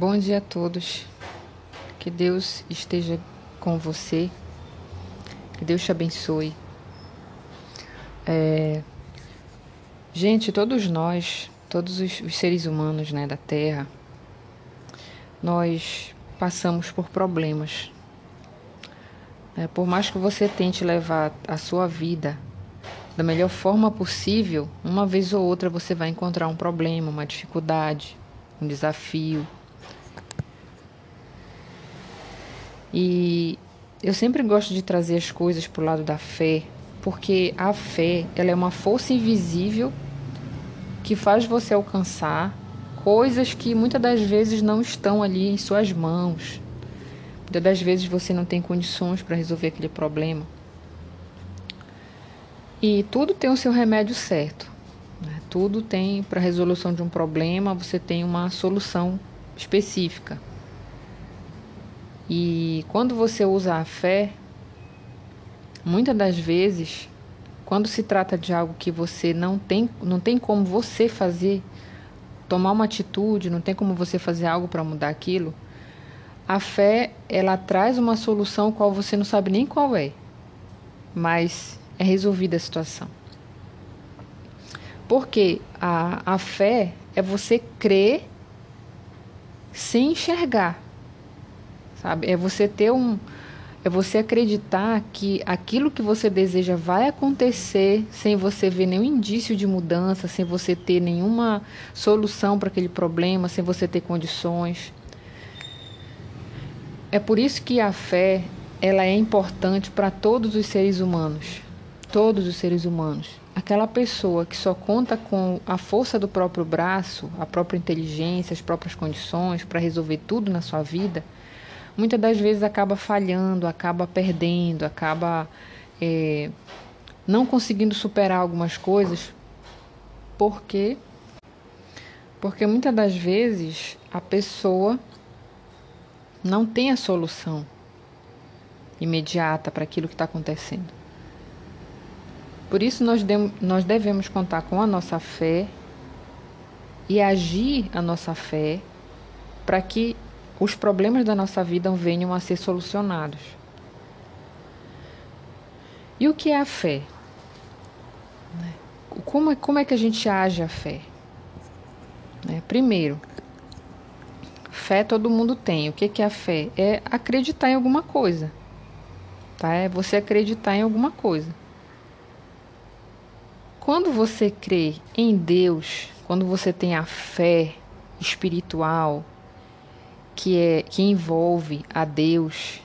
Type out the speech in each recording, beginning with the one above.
Bom dia a todos. Que Deus esteja com você. Que Deus te abençoe. É... Gente, todos nós, todos os, seres humanos né, da Terra, nós passamos por problemas. É, por mais que você tente levar a sua vida da melhor forma possível, uma vez ou outra você vai encontrar um problema, uma dificuldade, um desafio E eu sempre gosto de trazer as coisas para o lado da fé, porque a fé ela é uma força invisível que faz você alcançar coisas que muitas das vezes não estão ali em suas mãos. Muitas das vezes você não tem condições para resolver aquele problema. E tudo tem o seu remédio certo. Né? Tudo tem para a resolução de um problema, você tem uma solução específica. E quando você usa a fé, muitas das vezes, quando se trata de algo que você não tem, não tem como você fazer, tomar uma atitude, não tem como você fazer algo para mudar aquilo, a fé ela traz uma solução qual você não sabe nem qual é, mas é resolvida a situação. Porque a, a fé é você crer sem enxergar sabe? É você ter um é você acreditar que aquilo que você deseja vai acontecer sem você ver nenhum indício de mudança, sem você ter nenhuma solução para aquele problema, sem você ter condições. É por isso que a fé ela é importante para todos os seres humanos, todos os seres humanos. Aquela pessoa que só conta com a força do próprio braço, a própria inteligência, as próprias condições para resolver tudo na sua vida, muitas das vezes acaba falhando, acaba perdendo, acaba é, não conseguindo superar algumas coisas, porque porque muitas das vezes a pessoa não tem a solução imediata para aquilo que está acontecendo. Por isso nós, nós devemos contar com a nossa fé e agir a nossa fé para que os problemas da nossa vida venham a ser solucionados. E o que é a fé? Como é, como é que a gente age a fé? Né? Primeiro, fé todo mundo tem. O que é a fé? É acreditar em alguma coisa. Tá? É você acreditar em alguma coisa. Quando você crê em Deus, quando você tem a fé espiritual, que é que envolve a Deus,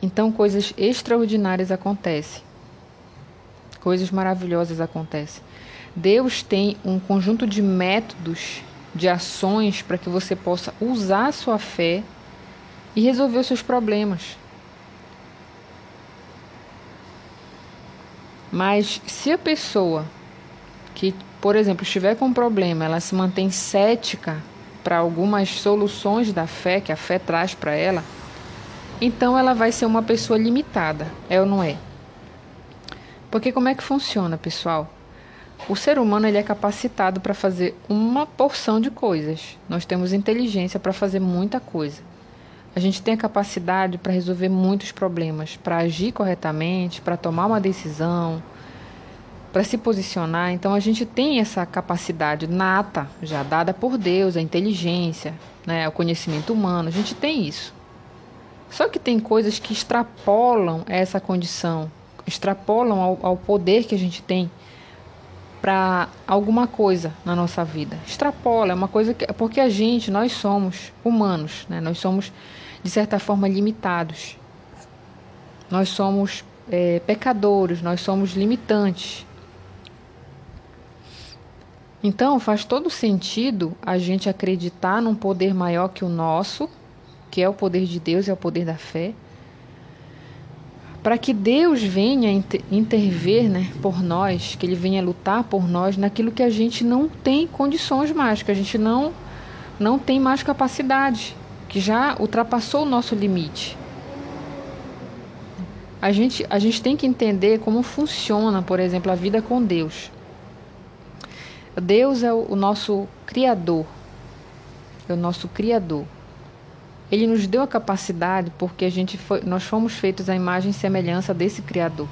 então coisas extraordinárias acontecem. Coisas maravilhosas acontecem. Deus tem um conjunto de métodos, de ações para que você possa usar a sua fé e resolver os seus problemas. Mas se a pessoa que, por exemplo, estiver com um problema, ela se mantém cética para algumas soluções da fé que a fé traz para ela, então ela vai ser uma pessoa limitada, é ou não é? Porque como é que funciona, pessoal? O ser humano ele é capacitado para fazer uma porção de coisas. Nós temos inteligência para fazer muita coisa. A gente tem a capacidade para resolver muitos problemas, para agir corretamente, para tomar uma decisão, para se posicionar. Então a gente tem essa capacidade nata, já dada por Deus, a inteligência, né, o conhecimento humano, a gente tem isso. Só que tem coisas que extrapolam essa condição, extrapolam ao, ao poder que a gente tem para alguma coisa na nossa vida. Extrapola, é uma coisa que. Porque a gente, nós somos humanos, né? nós somos, de certa forma, limitados. Nós somos é, pecadores, nós somos limitantes. Então, faz todo sentido a gente acreditar num poder maior que o nosso, que é o poder de Deus, é o poder da fé, para que Deus venha intervir né, por nós, que Ele venha lutar por nós naquilo que a gente não tem condições mais, que a gente não, não tem mais capacidade, que já ultrapassou o nosso limite. A gente, a gente tem que entender como funciona, por exemplo, a vida com Deus. Deus é o nosso Criador. é o nosso Criador. Ele nos deu a capacidade porque a gente foi, nós fomos feitos à imagem e semelhança desse Criador.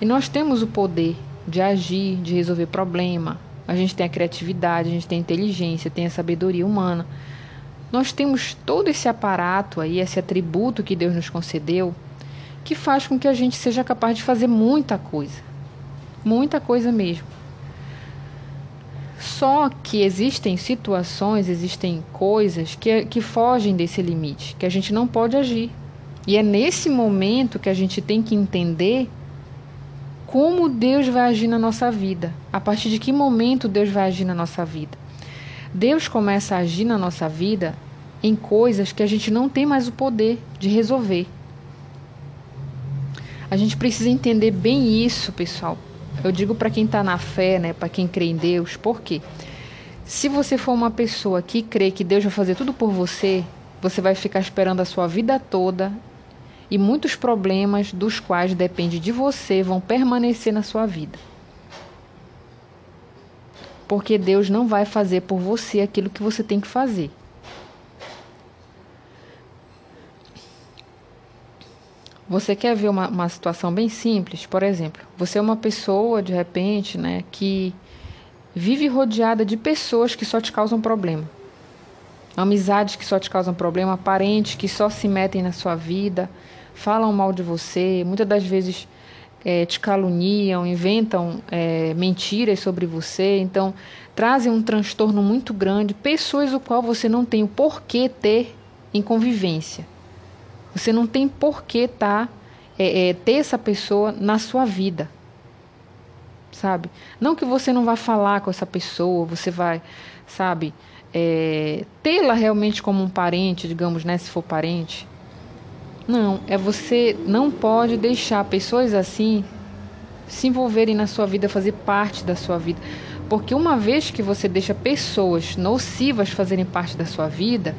E nós temos o poder de agir, de resolver problema. A gente tem a criatividade, a gente tem a inteligência, tem a sabedoria humana. Nós temos todo esse aparato aí, esse atributo que Deus nos concedeu, que faz com que a gente seja capaz de fazer muita coisa. Muita coisa mesmo. Só que existem situações, existem coisas que, que fogem desse limite, que a gente não pode agir. E é nesse momento que a gente tem que entender como Deus vai agir na nossa vida. A partir de que momento Deus vai agir na nossa vida. Deus começa a agir na nossa vida em coisas que a gente não tem mais o poder de resolver. A gente precisa entender bem isso, pessoal, eu digo para quem está na fé, né, para quem crê em Deus, por quê? Se você for uma pessoa que crê que Deus vai fazer tudo por você, você vai ficar esperando a sua vida toda e muitos problemas dos quais depende de você vão permanecer na sua vida. Porque Deus não vai fazer por você aquilo que você tem que fazer. Você quer ver uma, uma situação bem simples? Por exemplo, você é uma pessoa, de repente, né, que vive rodeada de pessoas que só te causam problema. Amizades que só te causam problema, parentes que só se metem na sua vida, falam mal de você, muitas das vezes é, te caluniam, inventam é, mentiras sobre você, então trazem um transtorno muito grande, pessoas o qual você não tem o porquê ter em convivência. Você não tem por que tá, é, é, ter essa pessoa na sua vida. Sabe? Não que você não vá falar com essa pessoa, você vai, sabe, é, tê-la realmente como um parente, digamos, né, se for parente. Não, é você não pode deixar pessoas assim se envolverem na sua vida, fazer parte da sua vida. Porque uma vez que você deixa pessoas nocivas fazerem parte da sua vida,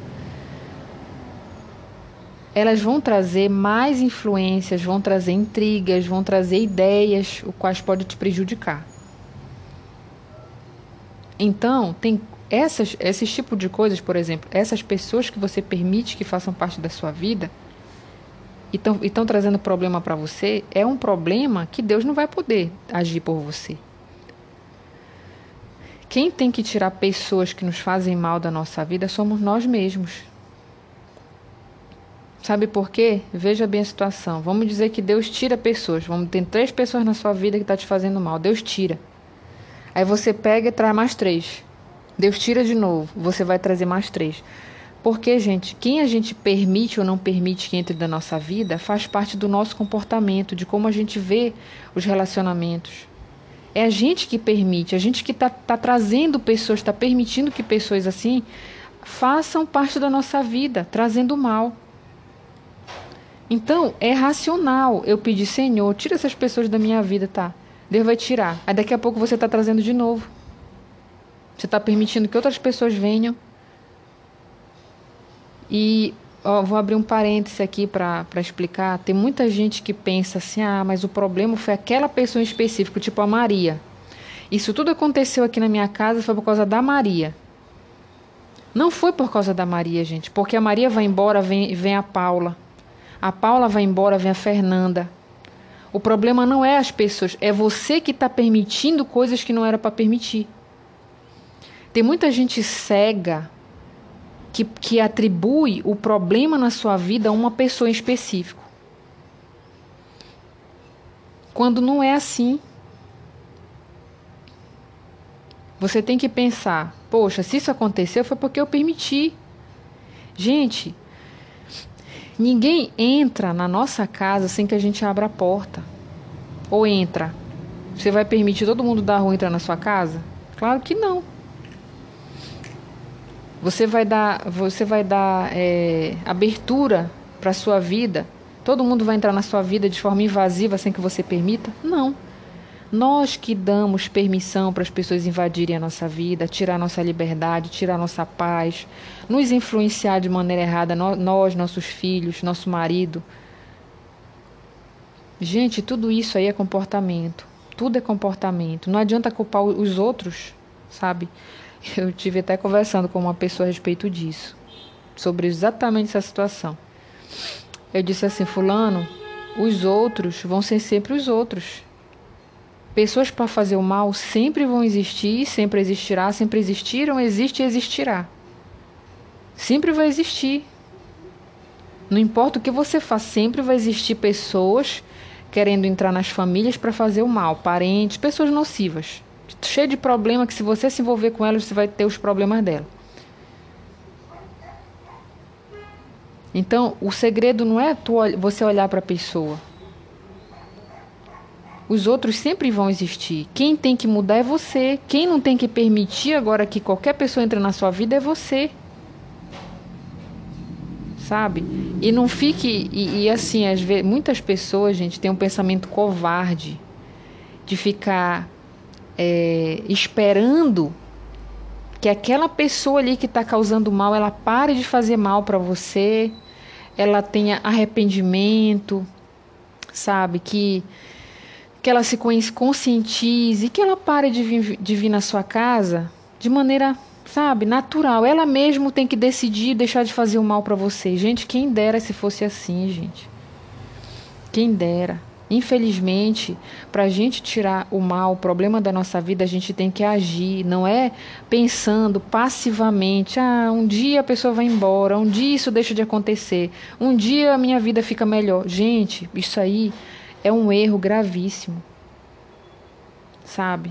elas vão trazer mais influências, vão trazer intrigas, vão trazer ideias, o quais pode te prejudicar. Então, tem essas, esses tipos de coisas, por exemplo, essas pessoas que você permite que façam parte da sua vida e estão trazendo problema para você, é um problema que Deus não vai poder agir por você. Quem tem que tirar pessoas que nos fazem mal da nossa vida somos nós mesmos. Sabe por quê? Veja bem a situação. Vamos dizer que Deus tira pessoas. Vamos ter três pessoas na sua vida que estão tá te fazendo mal. Deus tira. Aí você pega e traz mais três. Deus tira de novo. Você vai trazer mais três. Porque, gente, quem a gente permite ou não permite que entre na nossa vida faz parte do nosso comportamento, de como a gente vê os relacionamentos. É a gente que permite, a gente que está tá trazendo pessoas, está permitindo que pessoas assim façam parte da nossa vida, trazendo mal. Então, é racional eu pedir, Senhor, tira essas pessoas da minha vida, tá? Deus vai tirar. Aí daqui a pouco você está trazendo de novo. Você está permitindo que outras pessoas venham. E ó, vou abrir um parêntese aqui para explicar. Tem muita gente que pensa assim: ah, mas o problema foi aquela pessoa em específico, tipo a Maria. Isso tudo aconteceu aqui na minha casa foi por causa da Maria. Não foi por causa da Maria, gente, porque a Maria vai embora, vem, vem a Paula. A Paula vai embora, vem a Fernanda. O problema não é as pessoas, é você que está permitindo coisas que não era para permitir. Tem muita gente cega que, que atribui o problema na sua vida a uma pessoa em específico. Quando não é assim. Você tem que pensar: poxa, se isso aconteceu foi porque eu permiti. Gente, Ninguém entra na nossa casa sem que a gente abra a porta. Ou entra. Você vai permitir todo mundo da rua entrar na sua casa? Claro que não. Você vai dar, você vai dar é, abertura para a sua vida? Todo mundo vai entrar na sua vida de forma invasiva sem que você permita? Não. Nós que damos permissão para as pessoas invadirem a nossa vida, tirar nossa liberdade, tirar nossa paz, nos influenciar de maneira errada, nós, nossos filhos, nosso marido. Gente, tudo isso aí é comportamento. Tudo é comportamento. Não adianta culpar os outros, sabe? Eu tive até conversando com uma pessoa a respeito disso, sobre exatamente essa situação. Eu disse assim, fulano, os outros vão ser sempre os outros. Pessoas para fazer o mal sempre vão existir, sempre existirá, sempre existiram, existe e existirá. Sempre vai existir. Não importa o que você faça, sempre vai existir pessoas querendo entrar nas famílias para fazer o mal, parentes, pessoas nocivas, cheio de problema que se você se envolver com elas, você vai ter os problemas dela. Então, o segredo não é você olhar para a pessoa. Os outros sempre vão existir. Quem tem que mudar é você. Quem não tem que permitir agora que qualquer pessoa entre na sua vida é você sabe? E não fique. E, e, assim, às vezes, muitas pessoas, gente, têm um pensamento covarde de ficar é, esperando que aquela pessoa ali que está causando mal, ela pare de fazer mal para você, ela tenha arrependimento, sabe? Que, que ela se conscientize, que ela pare de vir, de vir na sua casa de maneira sabe, natural. Ela mesmo tem que decidir deixar de fazer o mal para você. Gente, quem dera se fosse assim, gente. Quem dera. Infelizmente, para a gente tirar o mal, o problema da nossa vida, a gente tem que agir, não é pensando passivamente. Ah, um dia a pessoa vai embora, um dia isso deixa de acontecer, um dia a minha vida fica melhor. Gente, isso aí é um erro gravíssimo, sabe?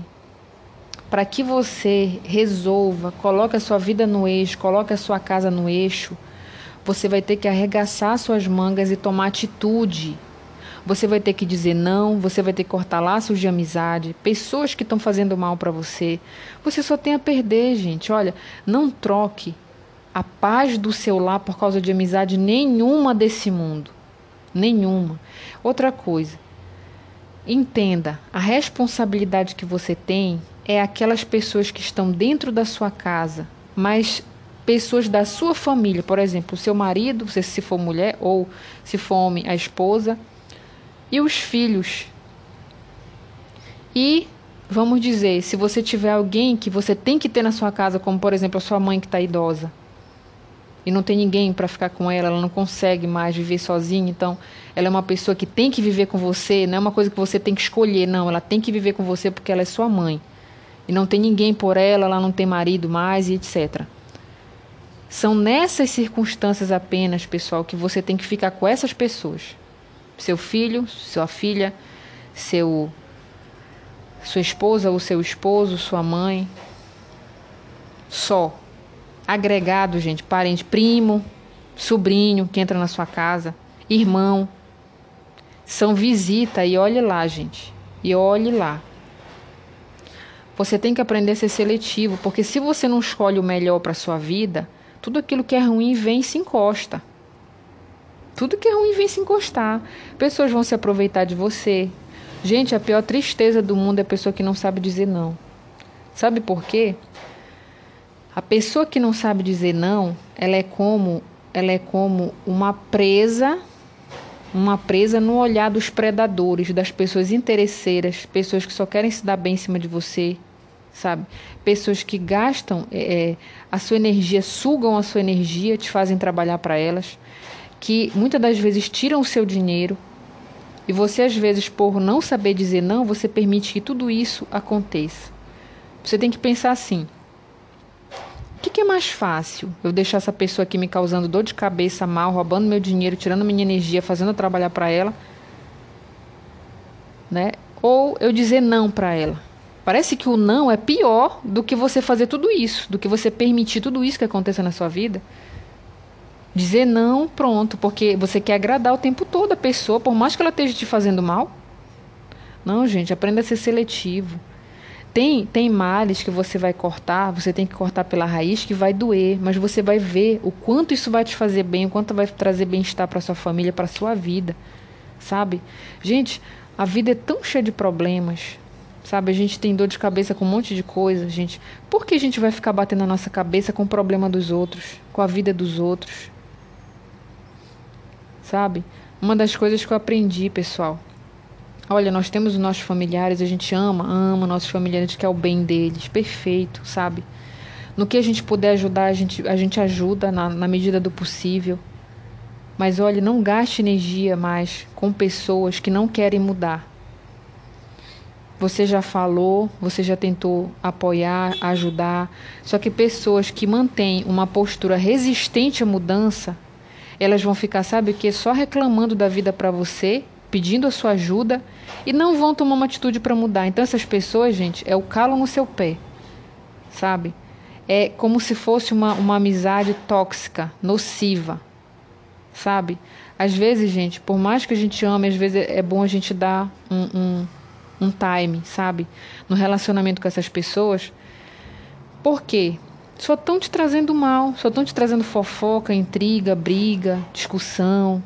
para que você resolva, coloque a sua vida no eixo, coloque a sua casa no eixo, você vai ter que arregaçar suas mangas e tomar atitude. Você vai ter que dizer não, você vai ter que cortar laços de amizade, pessoas que estão fazendo mal para você. Você só tem a perder, gente. Olha, não troque a paz do seu lar por causa de amizade nenhuma desse mundo. Nenhuma. Outra coisa, entenda a responsabilidade que você tem é aquelas pessoas que estão dentro da sua casa, mas pessoas da sua família, por exemplo, o seu marido, se for mulher, ou se for homem, a esposa, e os filhos. E vamos dizer, se você tiver alguém que você tem que ter na sua casa, como por exemplo a sua mãe que está idosa, e não tem ninguém para ficar com ela, ela não consegue mais viver sozinha, então ela é uma pessoa que tem que viver com você, não é uma coisa que você tem que escolher, não, ela tem que viver com você porque ela é sua mãe e não tem ninguém por ela, ela não tem marido mais e etc. São nessas circunstâncias apenas, pessoal, que você tem que ficar com essas pessoas. Seu filho, sua filha, seu sua esposa ou seu esposo, sua mãe. Só. Agregado, gente, parente, primo, sobrinho que entra na sua casa, irmão. São visita e olhe lá, gente. E olhe lá. Você tem que aprender a ser seletivo, porque se você não escolhe o melhor para sua vida, tudo aquilo que é ruim vem e se encosta. Tudo que é ruim vem se encostar. Pessoas vão se aproveitar de você. Gente, a pior tristeza do mundo é a pessoa que não sabe dizer não. Sabe por quê? A pessoa que não sabe dizer não, ela é como, ela é como uma presa uma presa no olhar dos predadores, das pessoas interesseiras, pessoas que só querem se dar bem em cima de você, sabe? Pessoas que gastam é, é a sua energia, sugam a sua energia, te fazem trabalhar para elas, que muitas das vezes tiram o seu dinheiro. E você, às vezes, por não saber dizer não, você permite que tudo isso aconteça. Você tem que pensar assim: que, que é mais fácil? Eu deixar essa pessoa aqui me causando dor de cabeça, mal, roubando meu dinheiro, tirando minha energia, fazendo eu trabalhar para ela? Né? Ou eu dizer não para ela? Parece que o não é pior do que você fazer tudo isso, do que você permitir tudo isso que aconteça na sua vida. Dizer não, pronto, porque você quer agradar o tempo todo a pessoa, por mais que ela esteja te fazendo mal. Não, gente, aprenda a ser seletivo. Tem, tem males que você vai cortar, você tem que cortar pela raiz que vai doer, mas você vai ver o quanto isso vai te fazer bem, o quanto vai trazer bem-estar para sua família, para sua vida, sabe? Gente, a vida é tão cheia de problemas, sabe? A gente tem dor de cabeça com um monte de coisa, gente. Por que a gente vai ficar batendo a nossa cabeça com o problema dos outros, com a vida dos outros? Sabe? Uma das coisas que eu aprendi, pessoal, Olha, nós temos os nossos familiares, a gente ama, ama nossos familiares, quer o bem deles, perfeito, sabe? No que a gente puder ajudar, a gente, a gente ajuda na, na medida do possível. Mas olhe, não gaste energia mais com pessoas que não querem mudar. Você já falou, você já tentou apoiar, ajudar, só que pessoas que mantêm uma postura resistente à mudança, elas vão ficar, sabe o que? Só reclamando da vida para você, pedindo a sua ajuda e não vão tomar uma atitude para mudar. Então, essas pessoas, gente, é o calo no seu pé, sabe? É como se fosse uma, uma amizade tóxica, nociva, sabe? Às vezes, gente, por mais que a gente ame, às vezes é bom a gente dar um, um, um time, sabe? No relacionamento com essas pessoas. Por quê? Só estão te trazendo mal, só estão te trazendo fofoca, intriga, briga, discussão,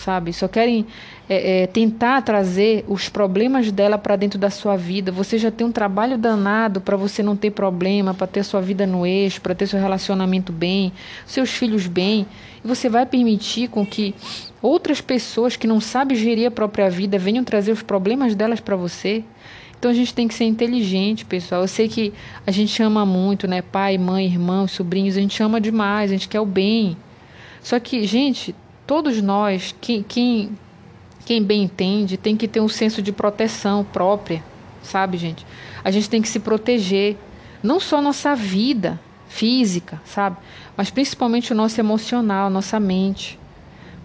sabe? Só querem é, é, tentar trazer os problemas dela para dentro da sua vida. Você já tem um trabalho danado para você não ter problema, para ter sua vida no eixo, para ter seu relacionamento bem, seus filhos bem. E você vai permitir com que outras pessoas que não sabem gerir a própria vida venham trazer os problemas delas para você. Então a gente tem que ser inteligente, pessoal. Eu sei que a gente ama muito, né? Pai, mãe, irmãos, sobrinhos, a gente ama demais, a gente quer o bem. Só que, gente, todos nós, quem, quem, quem bem entende, tem que ter um senso de proteção própria, sabe, gente? A gente tem que se proteger, não só nossa vida física, sabe? Mas principalmente o nosso emocional, nossa mente.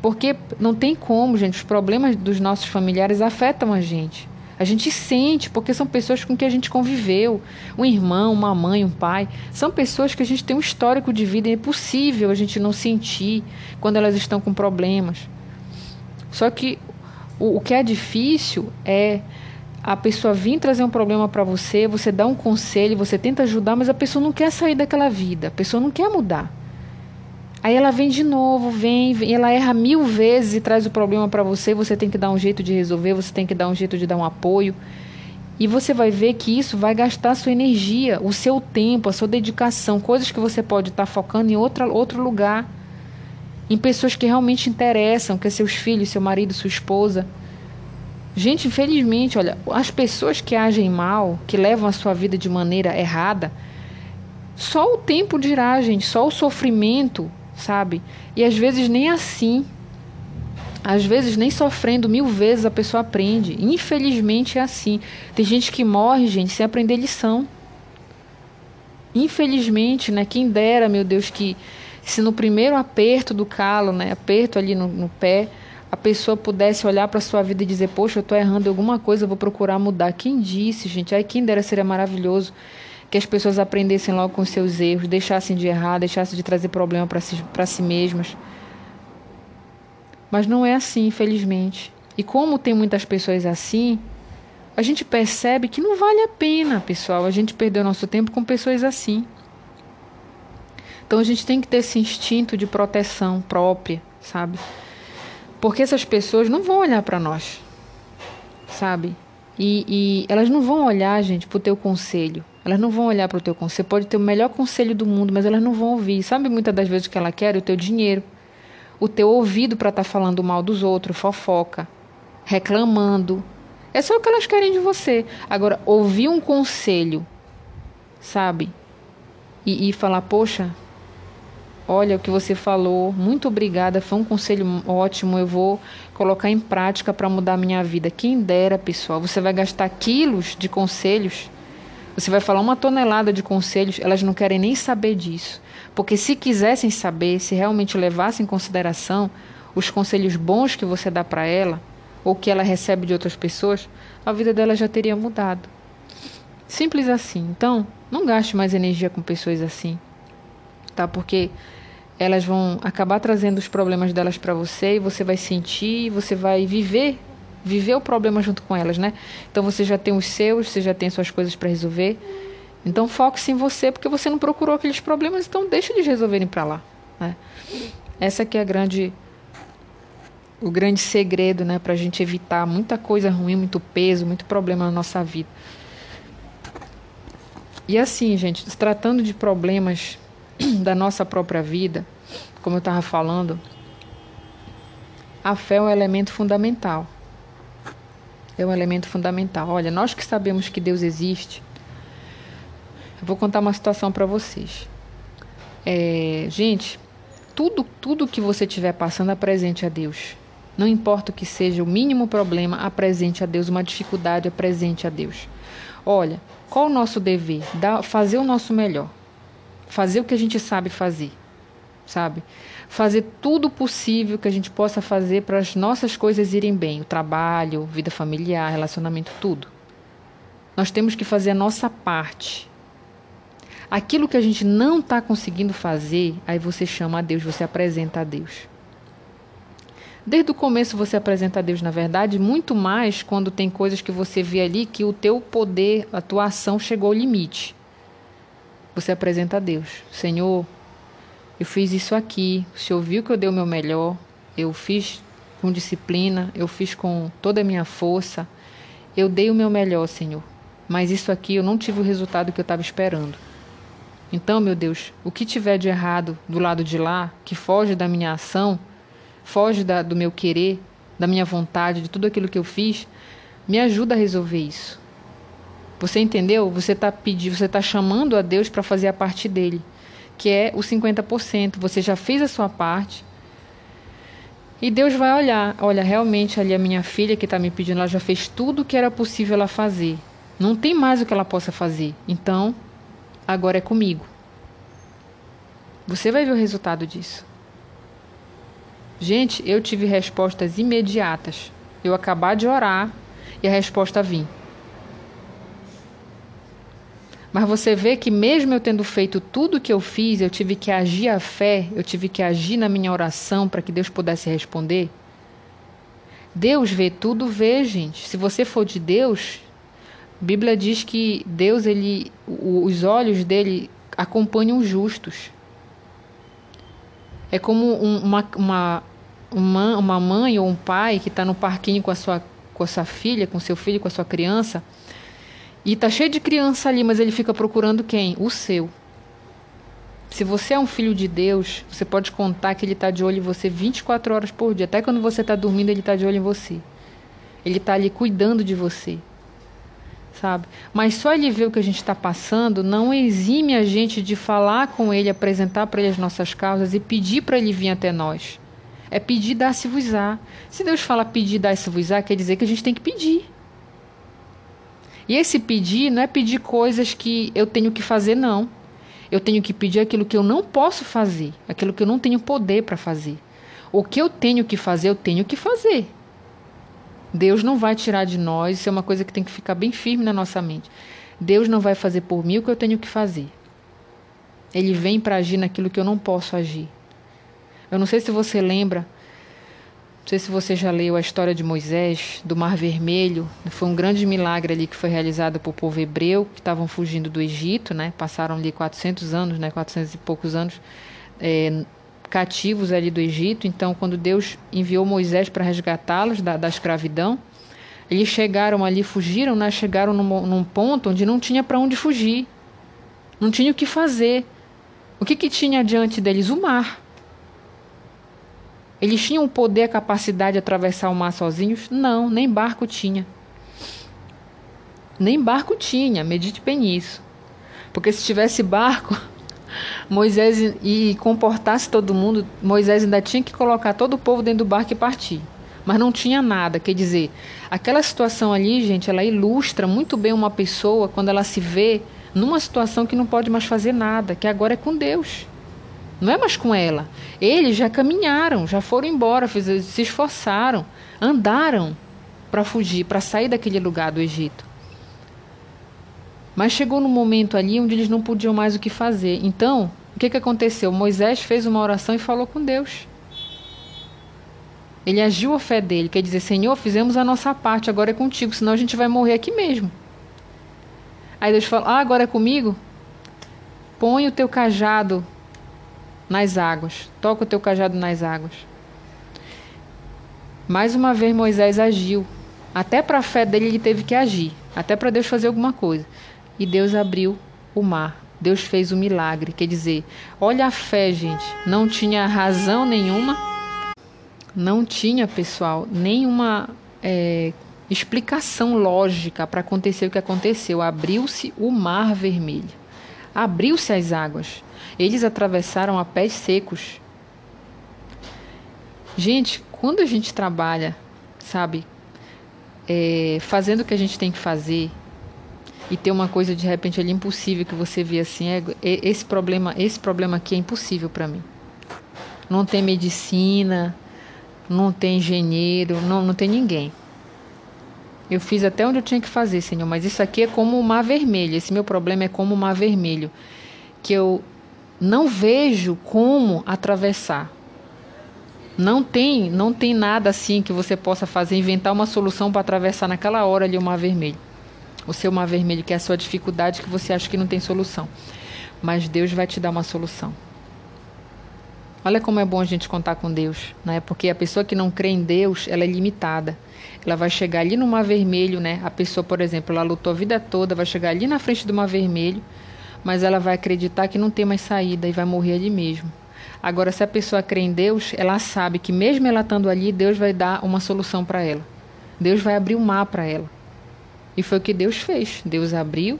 Porque não tem como, gente, os problemas dos nossos familiares afetam a gente. A gente sente, porque são pessoas com que a gente conviveu. Um irmão, uma mãe, um pai. São pessoas que a gente tem um histórico de vida e é possível a gente não sentir quando elas estão com problemas. Só que o, o que é difícil é a pessoa vir trazer um problema para você, você dá um conselho, você tenta ajudar, mas a pessoa não quer sair daquela vida, a pessoa não quer mudar. Aí ela vem de novo, vem, vem ela erra mil vezes e traz o problema para você. Você tem que dar um jeito de resolver, você tem que dar um jeito de dar um apoio. E você vai ver que isso vai gastar sua energia, o seu tempo, a sua dedicação, coisas que você pode estar tá focando em outra, outro lugar, em pessoas que realmente interessam, que é seus filhos, seu marido, sua esposa. Gente, infelizmente, olha, as pessoas que agem mal, que levam a sua vida de maneira errada, só o tempo dirá, gente, só o sofrimento sabe? E às vezes nem assim. Às vezes nem sofrendo mil vezes a pessoa aprende. Infelizmente é assim. Tem gente que morre, gente, sem aprender lição. Infelizmente, né? Quem dera, meu Deus, que se no primeiro aperto do calo, né? Aperto ali no, no pé, a pessoa pudesse olhar para sua vida e dizer: Poxa, eu estou errando em alguma coisa, eu vou procurar mudar. Quem disse, gente? Ai, quem dera seria maravilhoso que as pessoas aprendessem logo com seus erros, deixassem de errar, deixassem de trazer problema para si, si mesmas. Mas não é assim, infelizmente. E como tem muitas pessoas assim, a gente percebe que não vale a pena, pessoal, a gente perder o nosso tempo com pessoas assim. Então a gente tem que ter esse instinto de proteção própria, sabe? Porque essas pessoas não vão olhar para nós, sabe? E, e, elas não vão olhar, gente, para o teu conselho. Elas não vão olhar para o teu conselho. Você pode ter o melhor conselho do mundo, mas elas não vão ouvir. Sabe muitas das vezes o que ela quer? O teu dinheiro. O teu ouvido para estar tá falando mal dos outros, fofoca, reclamando. É só o que elas querem de você. Agora, ouvir um conselho, sabe? E, e falar, poxa, olha o que você falou, muito obrigada, foi um conselho ótimo, eu vou colocar em prática para mudar a minha vida. Quem dera, pessoal, você vai gastar quilos de conselhos você vai falar uma tonelada de conselhos, elas não querem nem saber disso. Porque se quisessem saber, se realmente levassem em consideração os conselhos bons que você dá para ela, ou que ela recebe de outras pessoas, a vida dela já teria mudado. Simples assim. Então, não gaste mais energia com pessoas assim. Tá? Porque elas vão acabar trazendo os problemas delas para você e você vai sentir, você vai viver viver o problema junto com elas, né? Então você já tem os seus, você já tem suas coisas para resolver. Então foque-se em você, porque você não procurou aqueles problemas, então deixa eles resolverem para lá. Né? Essa que é a grande, o grande segredo, né, para a gente evitar muita coisa ruim, muito peso, muito problema na nossa vida. E assim, gente, se tratando de problemas da nossa própria vida, como eu estava falando, a fé é um elemento fundamental é um elemento fundamental. Olha, nós que sabemos que Deus existe, eu vou contar uma situação para vocês. É, gente, tudo, tudo que você estiver passando, apresente a Deus. Não importa o que seja o mínimo problema, apresente a Deus. Uma dificuldade, apresente a Deus. Olha, qual o nosso dever? Dar, fazer o nosso melhor. Fazer o que a gente sabe fazer. Sabe? Fazer tudo possível que a gente possa fazer para as nossas coisas irem bem. O trabalho, vida familiar, relacionamento, tudo. Nós temos que fazer a nossa parte. Aquilo que a gente não está conseguindo fazer, aí você chama a Deus, você apresenta a Deus. Desde o começo você apresenta a Deus, na verdade, muito mais quando tem coisas que você vê ali que o teu poder, a tua ação chegou ao limite. Você apresenta a Deus. Senhor, eu fiz isso aqui, o Senhor viu que eu dei o meu melhor, eu fiz com disciplina, eu fiz com toda a minha força, eu dei o meu melhor, Senhor. Mas isso aqui eu não tive o resultado que eu estava esperando. Então, meu Deus, o que tiver de errado do lado de lá, que foge da minha ação, foge da, do meu querer, da minha vontade, de tudo aquilo que eu fiz, me ajuda a resolver isso. Você entendeu? Você está pedindo, você está chamando a Deus para fazer a parte dele, que é o 50%. Você já fez a sua parte. E Deus vai olhar, olha, realmente ali a minha filha que está me pedindo, ela já fez tudo o que era possível ela fazer. Não tem mais o que ela possa fazer. Então, agora é comigo. Você vai ver o resultado disso. Gente, eu tive respostas imediatas. Eu acabar de orar e a resposta vir. Mas você vê que mesmo eu tendo feito tudo o que eu fiz, eu tive que agir a fé, eu tive que agir na minha oração para que Deus pudesse responder. Deus vê tudo, vê, gente. Se você for de Deus, a Bíblia diz que Deus, ele, os olhos dele acompanham os justos. É como uma, uma, uma, uma mãe ou um pai que está no parquinho com a, sua, com a sua filha, com seu filho, com a sua criança, e está cheio de criança ali, mas ele fica procurando quem? O seu. Se você é um filho de Deus, você pode contar que ele está de olho em você 24 horas por dia. Até quando você está dormindo, ele está de olho em você. Ele está ali cuidando de você sabe? Mas só ele ver o que a gente está passando não exime a gente de falar com ele, apresentar para ele as nossas causas e pedir para ele vir até nós. É pedir, dar-se-vos-á. Se Deus fala pedir, dar-se-vos-á, quer dizer que a gente tem que pedir. E esse pedir não é pedir coisas que eu tenho que fazer, não. Eu tenho que pedir aquilo que eu não posso fazer, aquilo que eu não tenho poder para fazer. O que eu tenho que fazer, eu tenho que fazer. Deus não vai tirar de nós, isso é uma coisa que tem que ficar bem firme na nossa mente. Deus não vai fazer por mim o que eu tenho que fazer. Ele vem para agir naquilo que eu não posso agir. Eu não sei se você lembra, não sei se você já leu a história de Moisés, do Mar Vermelho. Foi um grande milagre ali que foi realizado por povo hebreu, que estavam fugindo do Egito, né? Passaram ali 400 anos, né? 400 e poucos anos é, cativos ali do Egito. Então, quando Deus enviou Moisés para resgatá-los da, da, escravidão, eles chegaram ali, fugiram, né? chegaram num, num ponto onde não tinha para onde fugir, não tinha o que fazer. O que, que tinha diante deles? O mar. Eles tinham o poder, a capacidade de atravessar o mar sozinhos? Não, nem barco tinha. Nem barco tinha, medite bem nisso. Porque se tivesse barco, Moisés e comportasse todo mundo, Moisés ainda tinha que colocar todo o povo dentro do barco e partir. Mas não tinha nada, quer dizer, aquela situação ali, gente, ela ilustra muito bem uma pessoa quando ela se vê numa situação que não pode mais fazer nada, que agora é com Deus. Não é mais com ela. Eles já caminharam, já foram embora, se esforçaram, andaram para fugir, para sair daquele lugar do Egito. Mas chegou no momento ali onde eles não podiam mais o que fazer. Então, o que, que aconteceu? Moisés fez uma oração e falou com Deus. Ele agiu a fé dele, quer dizer, Senhor, fizemos a nossa parte, agora é contigo, senão a gente vai morrer aqui mesmo. Aí Deus falou: Ah, agora é comigo? Põe o teu cajado nas águas, toca o teu cajado nas águas. Mais uma vez Moisés agiu. Até para a fé dele ele teve que agir, até para Deus fazer alguma coisa e Deus abriu o mar. Deus fez o milagre. Quer dizer, olha a fé, gente. Não tinha razão nenhuma, não tinha, pessoal, nenhuma é, explicação lógica para acontecer o que aconteceu. Abriu-se o mar vermelho, abriu-se as águas. Eles atravessaram a pés secos. Gente, quando a gente trabalha, sabe, é, fazendo o que a gente tem que fazer e ter uma coisa de repente ali impossível que você vê assim, é, é esse problema, esse problema aqui é impossível para mim. Não tem medicina, não tem engenheiro, não, não tem ninguém. Eu fiz até onde eu tinha que fazer, Senhor, mas isso aqui é como o mar vermelho. Esse meu problema é como o mar vermelho, que eu não vejo como atravessar. Não tem, não tem nada assim que você possa fazer, inventar uma solução para atravessar naquela hora ali o mar vermelho. O seu mar vermelho, que é a sua dificuldade que você acha que não tem solução. Mas Deus vai te dar uma solução. Olha como é bom a gente contar com Deus, né? Porque a pessoa que não crê em Deus, ela é limitada. Ela vai chegar ali no mar vermelho, né? A pessoa, por exemplo, ela lutou a vida toda, vai chegar ali na frente do mar vermelho, mas ela vai acreditar que não tem mais saída e vai morrer ali mesmo. Agora, se a pessoa crê em Deus, ela sabe que mesmo ela estando ali, Deus vai dar uma solução para ela. Deus vai abrir o mar para ela. E foi o que Deus fez. Deus abriu,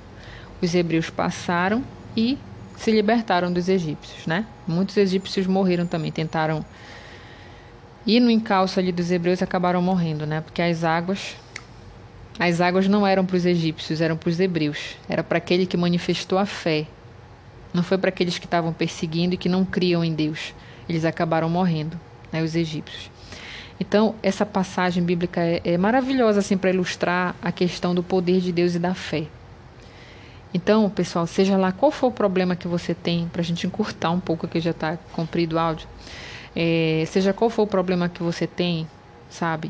os hebreus passaram e se libertaram dos egípcios, né? Muitos egípcios morreram também, tentaram ir no encalço ali dos hebreus e acabaram morrendo, né? Porque as águas as águas não eram para os egípcios, eram para os hebreus. Era para aquele que manifestou a fé. Não foi para aqueles que estavam perseguindo e que não criam em Deus. Eles acabaram morrendo, né, os egípcios. Então, essa passagem bíblica é, é maravilhosa assim para ilustrar a questão do poder de Deus e da fé. Então, pessoal, seja lá qual for o problema que você tem, para a gente encurtar um pouco, que já está comprido o áudio, é, seja qual for o problema que você tem, sabe?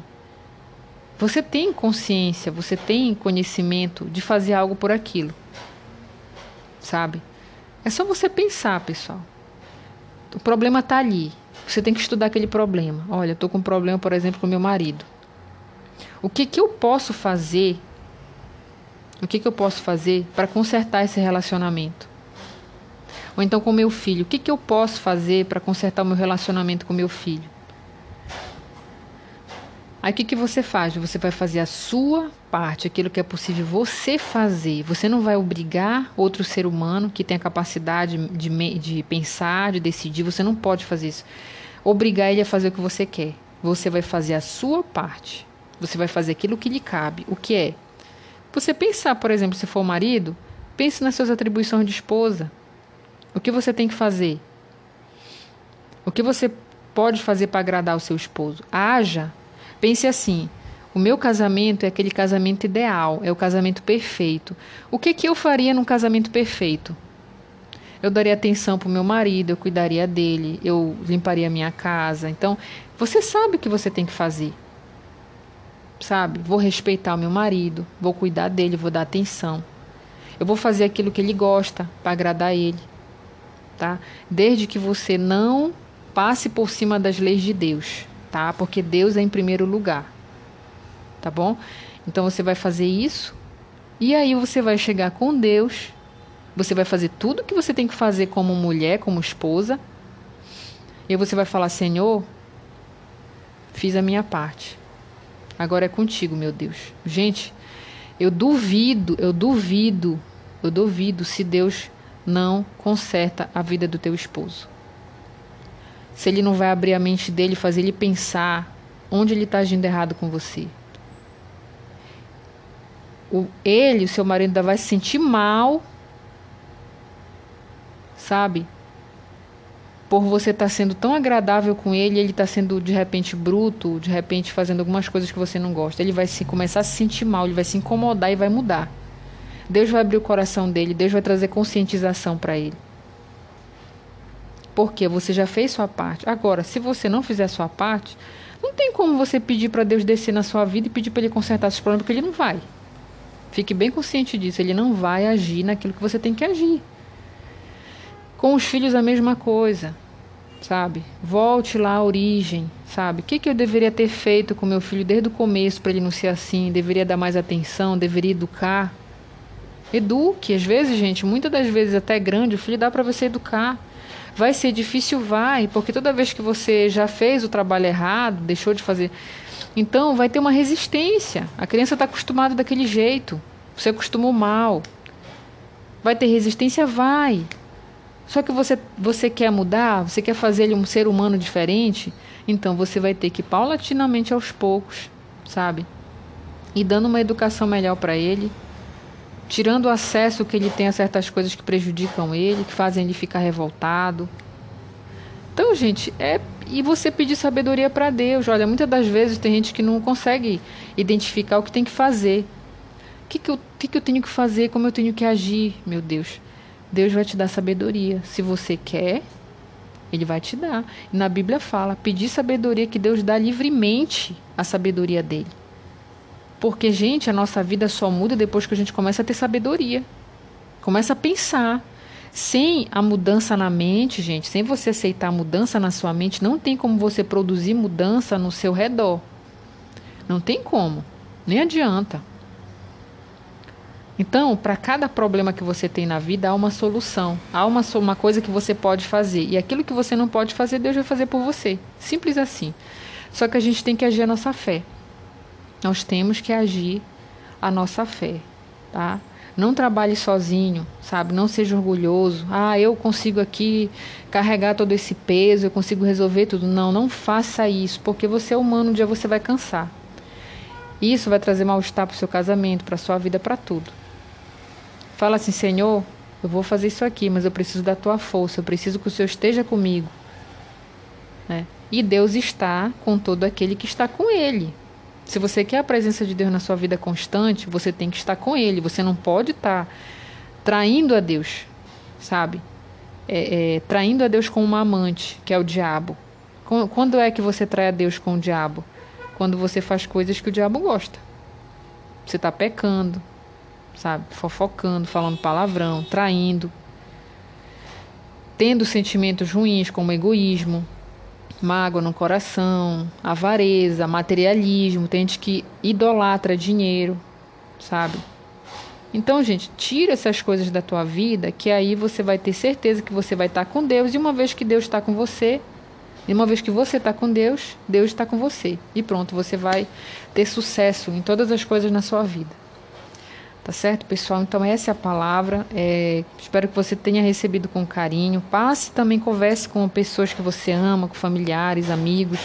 Você tem consciência, você tem conhecimento de fazer algo por aquilo, sabe? É só você pensar, pessoal. O problema está ali. Você tem que estudar aquele problema. Olha, estou com um problema, por exemplo, com meu marido. O que, que eu posso fazer o que, que eu posso fazer para consertar esse relacionamento? Ou então com meu filho, o que, que eu posso fazer para consertar o meu relacionamento com meu filho? Aí o que, que você faz? Você vai fazer a sua parte, aquilo que é possível você fazer. Você não vai obrigar outro ser humano que tem a capacidade de, de pensar, de decidir. Você não pode fazer isso. Obrigar ele a fazer o que você quer. Você vai fazer a sua parte. Você vai fazer aquilo que lhe cabe. O que é? Você pensar, por exemplo, se for marido, pense nas suas atribuições de esposa. O que você tem que fazer? O que você pode fazer para agradar o seu esposo? Haja. Pense assim: o meu casamento é aquele casamento ideal, é o casamento perfeito. O que, que eu faria num casamento perfeito? Eu daria atenção para o meu marido, eu cuidaria dele, eu limparia a minha casa. Então, você sabe o que você tem que fazer sabe? Vou respeitar o meu marido, vou cuidar dele, vou dar atenção. Eu vou fazer aquilo que ele gosta para agradar ele, tá? Desde que você não passe por cima das leis de Deus, tá? Porque Deus é em primeiro lugar. Tá bom? Então você vai fazer isso e aí você vai chegar com Deus. Você vai fazer tudo o que você tem que fazer como mulher, como esposa. E você vai falar: Senhor, fiz a minha parte. Agora é contigo, meu Deus. Gente, eu duvido, eu duvido, eu duvido se Deus não conserta a vida do teu esposo. Se ele não vai abrir a mente dele, fazer ele pensar onde ele está agindo errado com você. O, ele, o seu marido, ainda vai se sentir mal, sabe? por você estar tá sendo tão agradável com ele, ele está sendo de repente bruto, de repente fazendo algumas coisas que você não gosta. Ele vai se começar a se sentir mal, ele vai se incomodar e vai mudar. Deus vai abrir o coração dele, Deus vai trazer conscientização para ele. Porque você já fez sua parte. Agora, se você não fizer sua parte, não tem como você pedir para Deus descer na sua vida e pedir para ele consertar seus problemas, porque ele não vai. Fique bem consciente disso, ele não vai agir naquilo que você tem que agir. Com os filhos a mesma coisa, sabe? Volte lá à origem, sabe? O que, que eu deveria ter feito com meu filho desde o começo para ele não ser assim? Deveria dar mais atenção, deveria educar. Eduque, às vezes, gente, muitas das vezes até grande, o filho dá para você educar. Vai ser difícil, vai, porque toda vez que você já fez o trabalho errado, deixou de fazer, então vai ter uma resistência. A criança está acostumada daquele jeito. Você acostumou mal. Vai ter resistência? Vai. Só que você, você quer mudar, você quer fazer ele um ser humano diferente, então você vai ter que paulatinamente aos poucos, sabe? E dando uma educação melhor para ele, tirando o acesso que ele tem a certas coisas que prejudicam ele, que fazem ele ficar revoltado. Então, gente, é e você pedir sabedoria para Deus. Olha, muitas das vezes tem gente que não consegue identificar o que tem que fazer. O que, que, eu, que, que eu tenho que fazer? Como eu tenho que agir? Meu Deus. Deus vai te dar sabedoria. Se você quer, Ele vai te dar. E na Bíblia fala: pedir sabedoria que Deus dá livremente a sabedoria dele. Porque, gente, a nossa vida só muda depois que a gente começa a ter sabedoria. Começa a pensar. Sem a mudança na mente, gente, sem você aceitar a mudança na sua mente, não tem como você produzir mudança no seu redor. Não tem como. Nem adianta. Então, para cada problema que você tem na vida, há uma solução. Há uma, uma coisa que você pode fazer. E aquilo que você não pode fazer, Deus vai fazer por você. Simples assim. Só que a gente tem que agir a nossa fé. Nós temos que agir a nossa fé, tá? Não trabalhe sozinho, sabe? Não seja orgulhoso. Ah, eu consigo aqui carregar todo esse peso, eu consigo resolver tudo. Não, não faça isso, porque você é humano, um dia você vai cansar. Isso vai trazer mal-estar para o seu casamento, para a sua vida, para tudo. Fala assim, Senhor, eu vou fazer isso aqui, mas eu preciso da tua força, eu preciso que o Senhor esteja comigo. Né? E Deus está com todo aquele que está com Ele. Se você quer a presença de Deus na sua vida constante, você tem que estar com Ele. Você não pode estar traindo a Deus, sabe? É, é, traindo a Deus com uma amante, que é o diabo. Quando é que você trai a Deus com o diabo? Quando você faz coisas que o diabo gosta. Você está pecando, sabe? Fofocando, falando palavrão, traindo, tendo sentimentos ruins como egoísmo, mágoa no coração, avareza, materialismo, tem gente que idolatra dinheiro, sabe? Então, gente, tira essas coisas da tua vida, que aí você vai ter certeza que você vai estar com Deus, e uma vez que Deus está com você, e uma vez que você está com Deus, Deus está com você. E pronto, você vai ter sucesso em todas as coisas na sua vida. Tá certo, pessoal? Então, essa é a palavra. É, espero que você tenha recebido com carinho. Passe também, converse com pessoas que você ama, com familiares, amigos,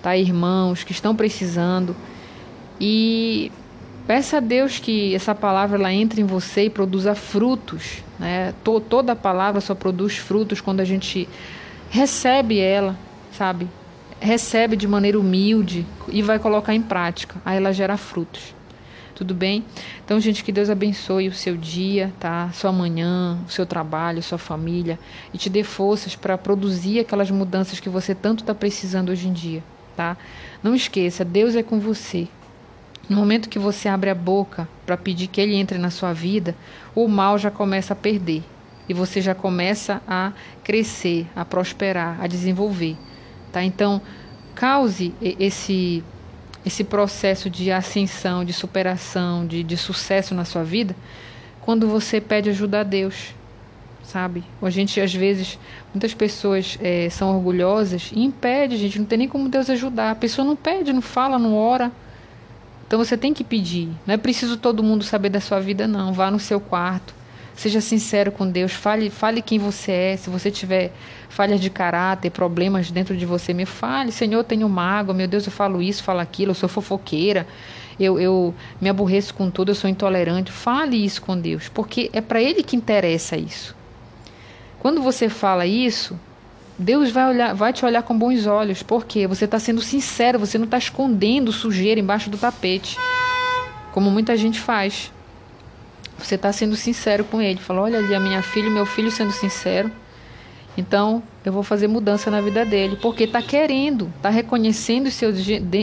tá? irmãos que estão precisando. E peça a Deus que essa palavra ela entre em você e produza frutos. Né? Toda palavra só produz frutos quando a gente recebe ela, sabe? Recebe de maneira humilde e vai colocar em prática. Aí ela gera frutos. Tudo bem? Então, gente, que Deus abençoe o seu dia, tá? Sua manhã, o seu trabalho, sua família e te dê forças para produzir aquelas mudanças que você tanto está precisando hoje em dia, tá? Não esqueça, Deus é com você. No momento que você abre a boca para pedir que Ele entre na sua vida, o mal já começa a perder e você já começa a crescer, a prosperar, a desenvolver, tá? Então, cause esse esse processo de ascensão, de superação, de, de sucesso na sua vida, quando você pede ajuda a Deus, sabe? A gente, às vezes, muitas pessoas é, são orgulhosas e impede, gente, não tem nem como Deus ajudar. A pessoa não pede, não fala, não ora. Então você tem que pedir. Não é preciso todo mundo saber da sua vida, não. Vá no seu quarto, Seja sincero com Deus, fale, fale quem você é. Se você tiver falhas de caráter, problemas dentro de você, me fale, Senhor, eu tenho mágoa, meu Deus, eu falo isso, falo aquilo, eu sou fofoqueira, eu, eu me aborreço com tudo, eu sou intolerante. Fale isso com Deus, porque é para Ele que interessa isso. Quando você fala isso, Deus vai, olhar, vai te olhar com bons olhos, porque você está sendo sincero, você não está escondendo sujeira embaixo do tapete, como muita gente faz. Você está sendo sincero com ele. Fala, olha ali a minha filha meu filho sendo sincero. Então, eu vou fazer mudança na vida dele. Porque está querendo, está reconhecendo os seus.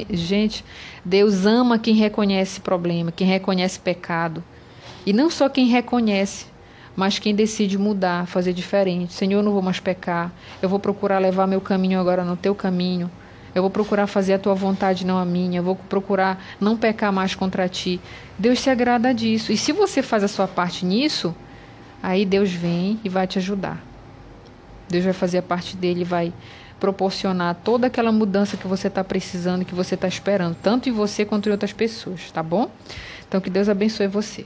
Gente, Deus ama quem reconhece problema, quem reconhece pecado. E não só quem reconhece, mas quem decide mudar, fazer diferente. Senhor, eu não vou mais pecar. Eu vou procurar levar meu caminho agora no teu caminho. Eu vou procurar fazer a tua vontade, não a minha. Eu vou procurar não pecar mais contra ti. Deus se agrada disso. E se você faz a sua parte nisso, aí Deus vem e vai te ajudar. Deus vai fazer a parte dele, vai proporcionar toda aquela mudança que você está precisando, que você está esperando, tanto em você quanto em outras pessoas, tá bom? Então que Deus abençoe você.